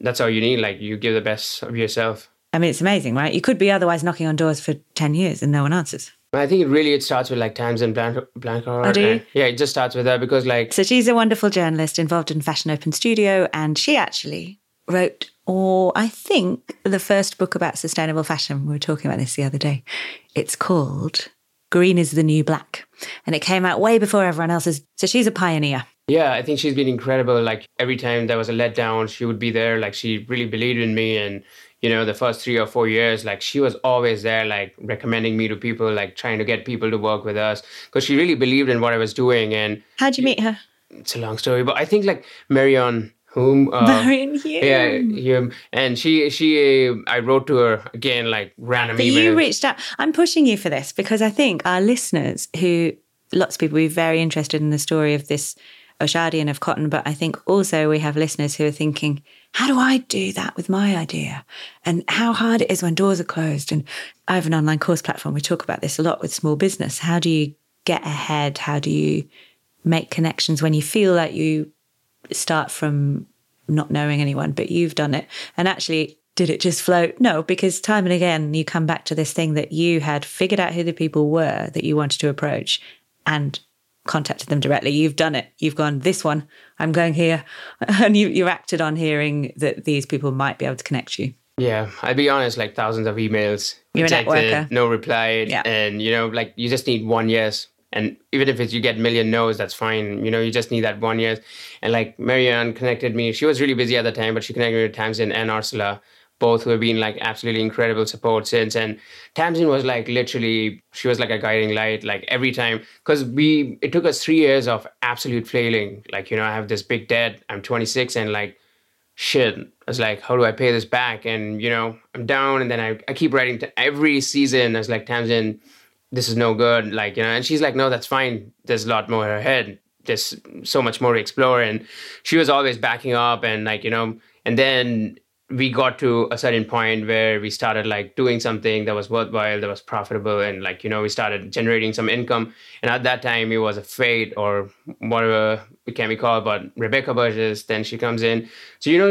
that's all you need like you give the best of yourself I mean, it's amazing, right? You could be otherwise knocking on doors for 10 years and no one answers. i think it really it starts with like times and blank blank Oh, do you? yeah it just starts with that because like So she's a wonderful journalist involved in Fashion Open Studio, and she actually wrote, or I think, the first book about sustainable fashion. We were talking about this the other day. It's called Green is the New Black, and it came out way before everyone else's. So she's a pioneer. yeah i think she's been incredible like every time there was a letdown she would be there like she really believed in me and you know the first three or four years like she was always there like recommending me to people like trying to get people to work with us because she really believed in what i was doing and How'd you meet her? it's a long story but i think like marion whom [LAUGHS] uh, Marion Hume. Yeah, yeah, and she she uh, I wrote to her again like random But email. you reached out. I'm pushing you for this because I think our listeners who lots of people be very interested in the story of this Oshadi and of cotton, but I think also we have listeners who are thinking, how do I do that with my idea? And how hard it is when doors are closed. And I have an online course platform. We talk about this a lot with small business. How do you get ahead? How do you make connections when you feel like you start from not knowing anyone, but you've done it? And actually, did it just flow? No, because time and again, you come back to this thing that you had figured out who the people were that you wanted to approach and contacted them directly. You've done it. You've gone, this one, I'm going here. [LAUGHS] And you, you acted on hearing that these people might be able to connect you. Yeah, I'll be honest, like thousands of emails. You're rejected, a networker. No reply. Yeah. And, you know, like you just need one yes. And even if it's, you get million no's, that's fine. You know, you just need that one yes. And like Marianne connected me. She was really busy at the time, but she connected me with Tamsin and Orsola both who have been like absolutely incredible support since. And Tamsin was like literally, she was like a guiding light, like every time. Because we, it took us three years of absolute flailing. Like, you know, I have this big debt, I'm 26, and like, shit, I was like, how do I pay this back? And, you know, I'm down. And then I, I keep writing to every season. I was like, Tamsin, this is no good. Like, you know, and she's like, no, that's fine. There's a lot more in her head There's so much more to explore. And she was always backing up and like, you know, and then we got to a certain point where we started like doing something that was worthwhile that was profitable and like you know we started generating some income and at that time it was a fate or whatever it can be called but rebecca burgess then she comes in so you know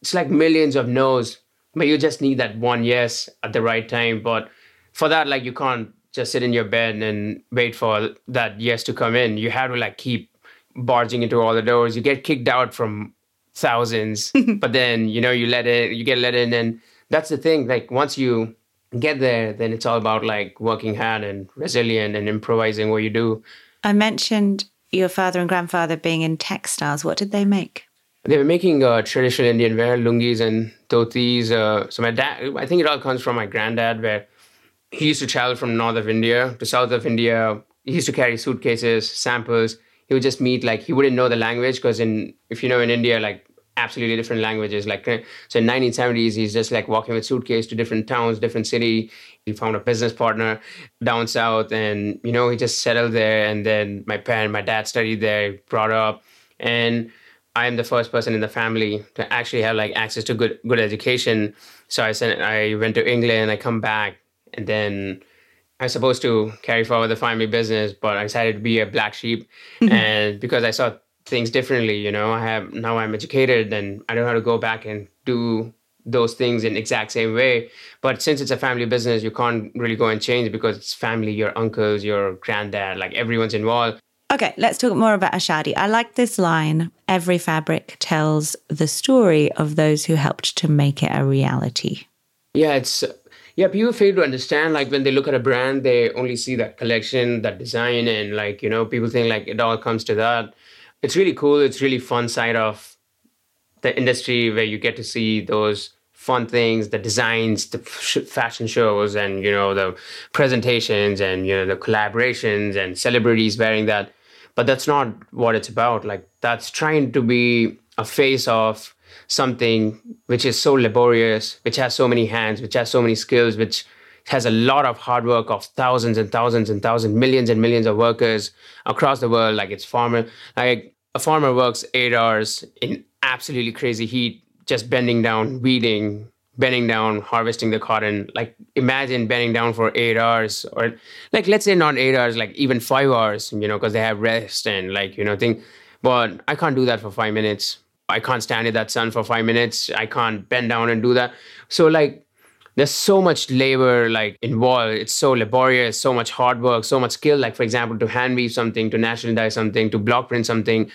it's like millions of no's but you just need that one yes at the right time but for that like you can't just sit in your bed and wait for that yes to come in you have to like keep barging into all the doors you get kicked out from thousands [LAUGHS] but then you know you let it you get let in and that's the thing like once you get there then it's all about like working hard and resilient and improvising what you do I mentioned your father and grandfather being in textiles. What did they make? they were making uh, traditional indian wear lungis and dhotis uh, so my dad i think it all comes from my granddad where he used to travel from north of india to south of india he used to carry suitcases samples he would just meet like he wouldn't know the language because in if you know in india like absolutely different languages. Like uh, so, in 1970s, he's just like walking with suitcase to different towns, different city. He found a business partner down south, and you know he just settled there. And then my parent, my dad studied there, brought up, and I am the first person in the family to actually have like access to good good education. So I sent, I went to England. I come back, and then. I was supposed to carry forward the family business, but I decided to be a black sheep. Mm-hmm. and because I saw things differently you know i have now i'm educated and i know how to go back and do those things in exact same way but since it's a family business you can't really go and change because it's family your uncles your granddad like everyone's involved Okay, let's talk more about Oshadi. I like this line every fabric tells the story of those who helped to make it a reality. yeah it's yeah people fail to understand like when they look at a brand they only see that collection that design and like you know people think like it all comes to that. It's really cool. It's really fun side of the industry where you get to see those fun things the designs the fashion shows and you know the presentations and you know the collaborations and celebrities wearing that. But that's not what it's about. Like that's trying to be a face of something which is so laborious which has so many hands which has so many skills which has a lot of hard work of thousands and thousands and thousands millions and millions of workers across the world. Like it's farmer like a farmer works eight hours in absolutely crazy heat just bending down weeding bending down harvesting the cotton. Like imagine bending down for eight hours or like let's say not eight hours like even five hours you know because they have rest and like you know thing. But i can't do that for five minutes i can't stand in that sun for five minutes. I can't bend down and do that. So like there's so much labor like involved. It's so laborious so much hard work so much skill. Like for example to hand weave something to national dye something to block print something.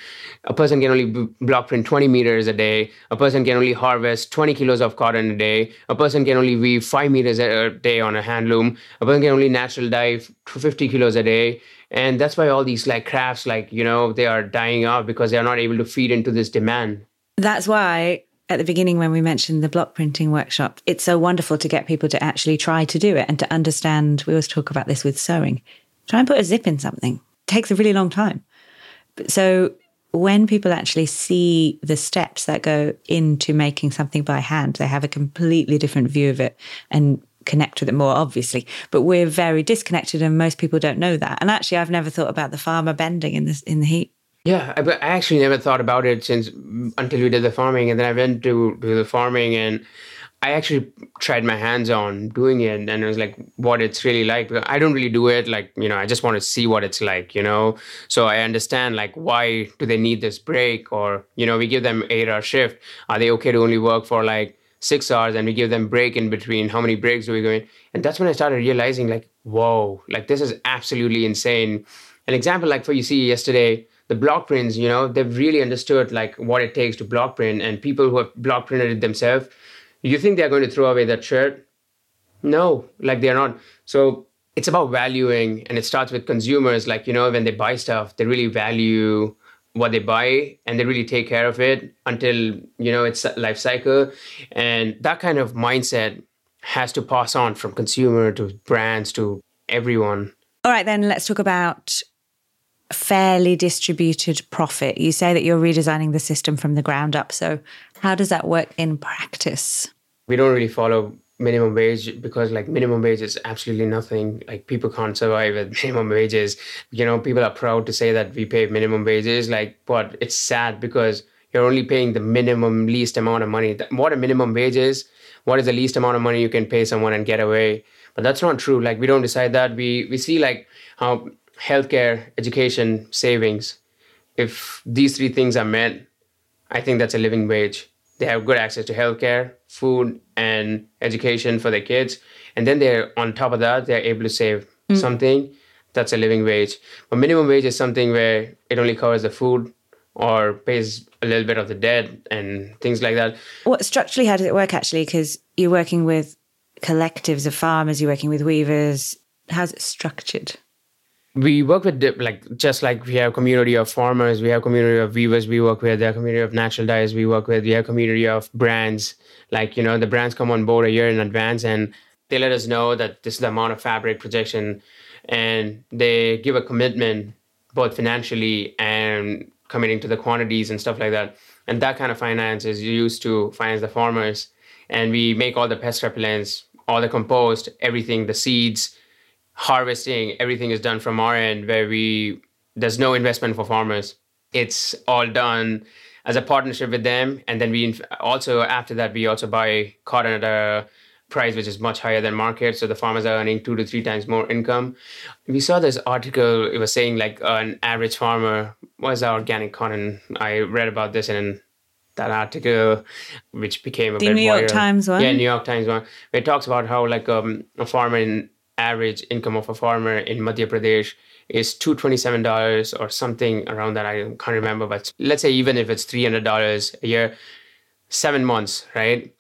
A person can only b- block print 20 meters a day. A person can only harvest 20 kilos of cotton a day. A person can only weave 5 meters a day on a hand loom a person can only natural dye 50 kilos a day and that's why all these like crafts like you know they are dying out because they are not able to feed into this demand That's why at the beginning, when we mentioned the block printing workshop, it's so wonderful to get people to actually try to do it and to understand. We always talk about this with sewing. Try and put a zip in something. It takes a really long time. So when people actually see the steps that go into making something by hand, they have a completely different view of it. And connect with it more, obviously. But we're very disconnected, and most people don't know that. And actually, I've never thought about the farmer bending in this in the heat. Yeah, I, I actually never thought about it since until we did the farming, and then I went to do the farming, and I actually tried my hands on doing it, and it was like what it's really like. I don't really do it like you know. I just want to see what it's like, you know. So I understand like why do they need this break, or you know, we give them eight hour shift. Are they okay to only work for like six hours, and we give them break in between? How many breaks do we go in? And that's when I started realizing like, whoa, like this is absolutely insane. An example like for you see yesterday the block prints, you know, they've really understood like what it takes to block print, and people who have block printed it themselves, you think they're going to throw away that shirt? No, like they're not. So it's about valuing, and it starts with consumers. Like you know, when they buy stuff, they really value what they buy and they really take care of it until you know its life cycle and that kind of mindset has to pass on from consumer to brands to everyone all right then let's talk about fairly distributed profit. You say that you're redesigning the system from the ground up. So, how does that work in practice? We don't really follow minimum wage because like minimum wage is absolutely nothing. Like people can't survive with [LAUGHS] minimum wages. You know people are proud to say that we pay minimum wages like but it's sad because you're only paying the minimum least amount of money. What a minimum wage is what is the least amount of money you can pay someone and get away? But that's not true. Like we don't decide that. We we see like how healthcare, education, savings. If these three things are met, I think that's a living wage. They have good access to healthcare, food, and education for their kids. And then they're on top of that, they're able to save mm. something. That's a living wage. But minimum wage is something where it only covers the food or pays a little bit of the debt and things like that. What structurally, how does it work actually? Because you're working with collectives of farmers, you're working with weavers. How's it structured? We work with like just like we have community of farmers we have community of weavers we work with the community of natural dyes we work with we have community of brands. Like you know the brands come on board a year in advance and they let us know that this is the amount of fabric projection and they give a commitment both financially and committing to the quantities and stuff like that. And that kind of finance is used to finance the farmers. And we make all the pest repellents all the compost everything the seeds harvesting, everything is done from our end where we there's no investment for farmers. It's all done as a partnership with them, and then we also after that we also buy cotton at a price which is much higher than market, so the farmers are earning two to three times more income. We saw this article; it was saying like an average farmer was organic cotton. I read about this in that article, which became a the bit New York Times one. Yeah, New York Times one. It talks about how like um, a farmer in average income of a farmer in Madhya Pradesh is $227 or something around that. I can't remember, but let's say even if it's $300 a year, seven months, right?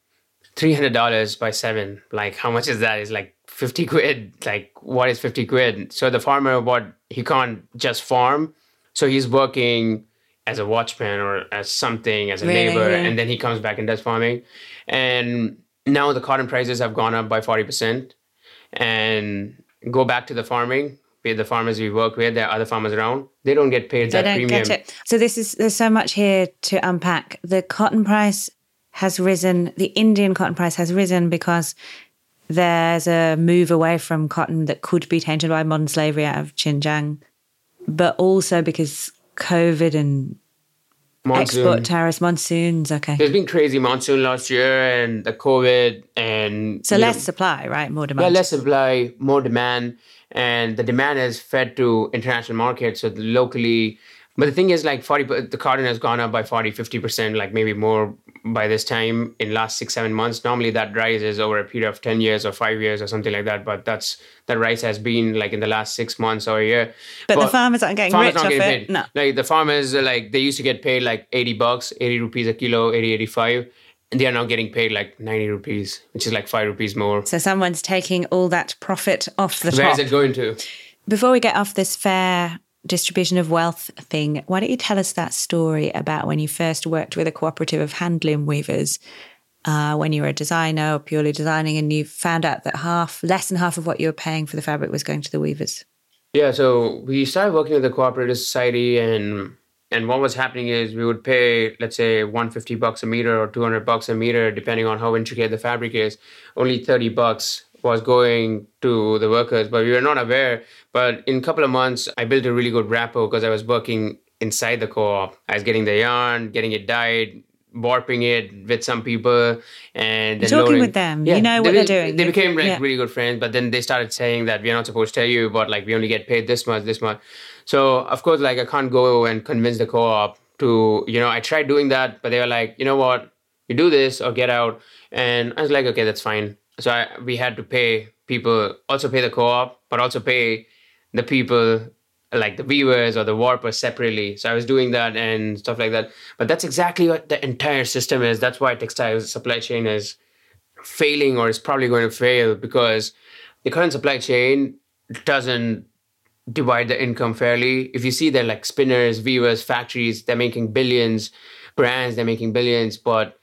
$300 by seven, like how much is that? Is like 50 quid. Like what is 50 quid? So the farmer, what he can't just farm. So he's working as a watchman or as something, as a really? neighbor, and then he comes back and does farming. And now the cotton prices have gone up by 40% and go back to the farming with the farmers we work with, there are other farmers around. They don't get paid they that don't premium. Get it. So this is there's so much here to unpack. The cotton price has risen. The Indian cotton price has risen because there's a move away from cotton that could be tainted by modern slavery out of Xinjiang, but also because COVID and Monsoon. Export tariffs, monsoons. Okay. There's been crazy monsoon last year, and the COVID, and so less know, supply, right? More demand. Yeah, less supply, more demand, and the demand is fed to international markets. So locally, but the thing is, like forty, the cotton has gone up by 40, 50 percent, like maybe more by this time in last six seven months. Normally that rise is over a period of 10 years or five years or something like that but that's that rise has been like in the last six months or a year. But, but the farmers aren't getting farmers rich off it. paid. no. Like the farmers uh, like they used to get paid like 80 bucks 80 rupees a kilo 80 85 and they are now getting paid like 90 rupees which is like 5 rupees more. So someone's taking all that profit off the Where top. is it going to? Before we get off this fair distribution of wealth thing, why don't you tell us that story about when you first worked with a cooperative of handloom weavers? Uh, when you were a designer or purely designing, and you found out that half, less than half of what you were paying for the fabric was going to the weavers. Yeah, so we started working with the cooperative society, and and what was happening is we would pay, let's say, 150 bucks a meter or 200 bucks a meter, depending on how intricate the fabric is. Only 30 bucks was going to the workers, but we were not aware. But in a couple of months, I built a really good rapport because I was working inside the co-op. I was getting the yarn, getting it dyed, warping it with some people, and talking with them. You know what they, they're doing. They became like Yeah. really good friends, but then they started saying that we're not supposed to tell you, but like we only get paid this much, this much. So of course, like I can't go and convince the co-op to, you know, I tried doing that, but they were like, you know what, you do this or get out, and I was like, okay, that's fine. So I, we had to pay people, also pay the co-op, but also pay the people like the weavers or the warpers separately. So I was doing that and stuff like that. But that's exactly what the entire system is. That's why textile supply chain is failing or is probably going to fail because the current supply chain doesn't divide the income fairly. If you see they're like spinners, weavers, factories, they're making billions, brands, they're making billions, but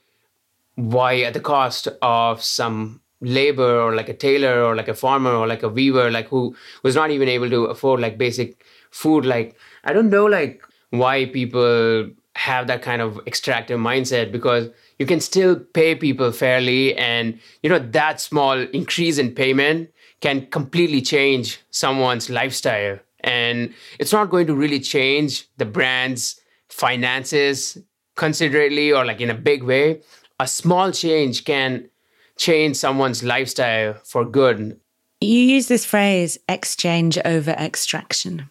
why at the cost of some labor or like a tailor or like a farmer or like a weaver like who was not even able to afford like basic food like i don't know like why people have that kind of extractive mindset because you can still pay people fairly and you know that small increase in payment can completely change someone's lifestyle. And it's not going to really change the brand's finances considerably or like in a big way. A small change can change someone's lifestyle for good. You use this phrase exchange over extraction.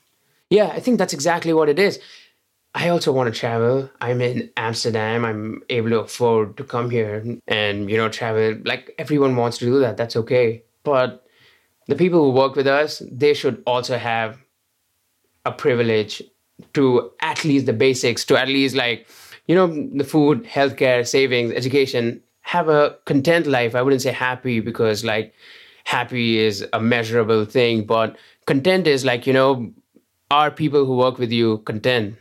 yeah i think that's exactly what it is. I also want to travel. I'm in amsterdam. I'm able to afford to come here and you know travel. Like everyone wants to do that. That's okay. But the people who work with us they should also have a privilege to at least the basics to at least like you know the food healthcare savings education have a content life i wouldn't say happy because like happy is a measurable thing but content is like you know are people who work with you content?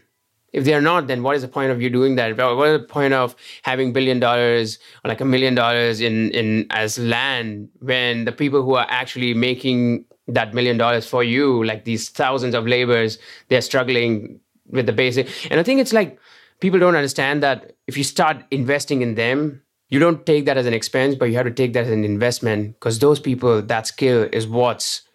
If they're not then what is the point of you doing that? What is the point of having billion dollars or like a million dollars in in as land when the people who are actually making that million dollars for you like these thousands of laborers they're struggling with the basic and i think it's like people don't understand that if you start investing in them you don't take that as an expense but you have to take that as an investment because those people that skill is what's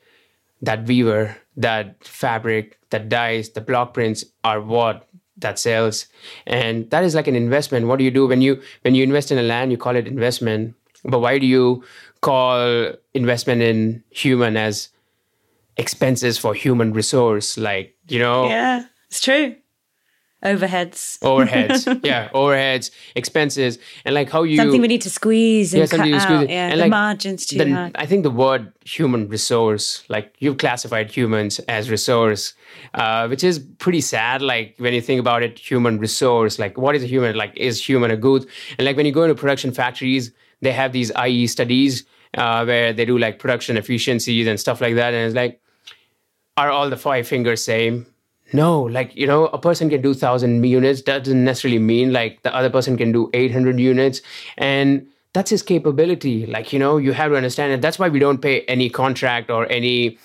that weaver, that fabric, that dyes, the block prints are what that sells. And that is like an investment. What do you do when you when you invest in a land, you call it investment. But why do you call investment in human as expenses for human resource? Like, you know, Yeah, it's true. Overheads. overheads. [LAUGHS] yeah, overheads, expenses, and like how you Something we need to squeeze and Yeah, cut something out. squeeze it. Yeah, And, the like, margins too then hard. I think the word human resource, like you've classified humans as resource, uh, which is pretty sad. Like when you think about it, human resource, like what is a human? Like is human a good? And like when you go into production factories, they have these IE studies uh, where they do like production efficiencies and stuff like that. And it's like, are all the five fingers same? No, like you know, a person can do thousand units. That doesn't necessarily mean like the other person can do eight hundred units, and that's his capability. Like you know, you have to understand it. That's why we don't pay any contract or any.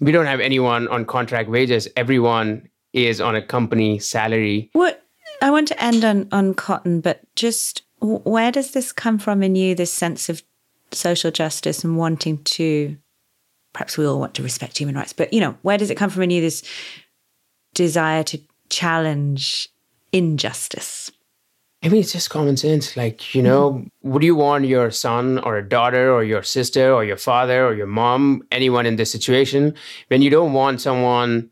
We don't have anyone on contract wages. Everyone is on a company salary. What I want to end on on cotton, but just where does this come from in you? This sense of social justice and wanting to, perhaps we all want to respect human rights, but you know, where does it come from in you? This desire to challenge injustice. I mean, it's just common sense. Like, you know, mm-hmm. would you want your son or a daughter or your sister or your father or your mom, anyone in this situation, when you don't want someone,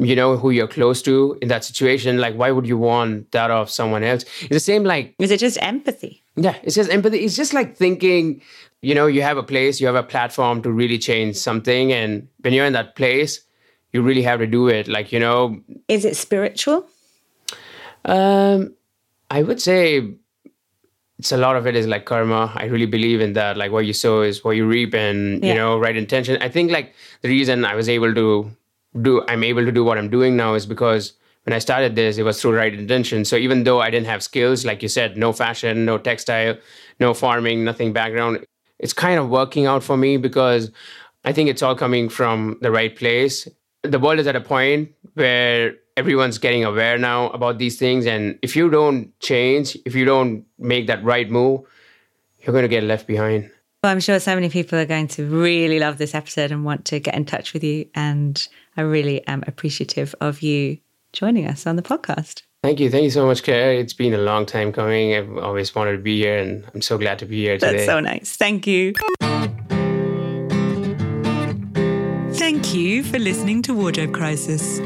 you know, who you're close to in that situation, like, why would you want that of someone else? It's the same, like, Is it just empathy? yeah, it's just empathy. It's just like thinking, you know, you have a place, you have a platform to really change something. And when you're in that place, you really have to do it. Like, you know, Is it spiritual? Um, I would say it's a lot of it is like karma. I really believe in that. Like what you sow is what you reap, and Yeah. you know, right intention. I think like the reason I was able to do, I'm able to do what I'm doing now is because when I started this, it was through right intention. So even though I didn't have skills, like you said, no fashion, no textile, no farming, nothing background, it's kind of working out for me because I think it's all coming from the right place. The world is at a point where everyone's getting aware now about these things. And if you don't change, if you don't make that right move, you're going to get left behind. Well, I'm sure so many people are going to really love this episode and want to get in touch with you. And I really am appreciative of you joining us on the podcast. Thank you. Thank you so much, Clare. It's been a long time coming. I've always wanted to be here, and I'm so glad to be here today. That's so nice. Thank you. You for listening to Wardrobe Crisis.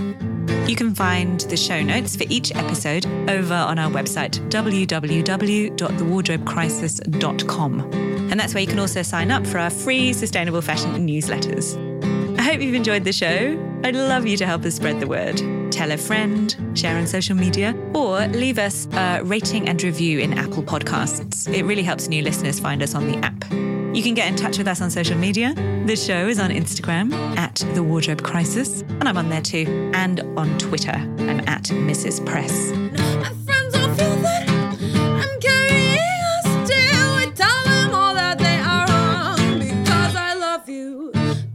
You can find the show notes for each episode over on our website, www.thewardrobecrisis.com. And that's where you can also sign up for our free sustainable fashion newsletters. I hope you've enjoyed the show. I'd love you to help us spread the word. Tell a friend, share on social media, or leave us a rating and review in Apple Podcasts. It really helps new listeners find us on the app. You can get in touch with us on social media. The show is on Instagram at The Wardrobe Crisis, and I'm on there too, and on Twitter. I'm at Mrs. Press.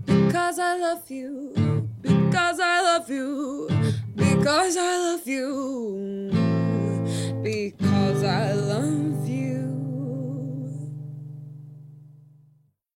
Because I love you, because I love you, because I love you.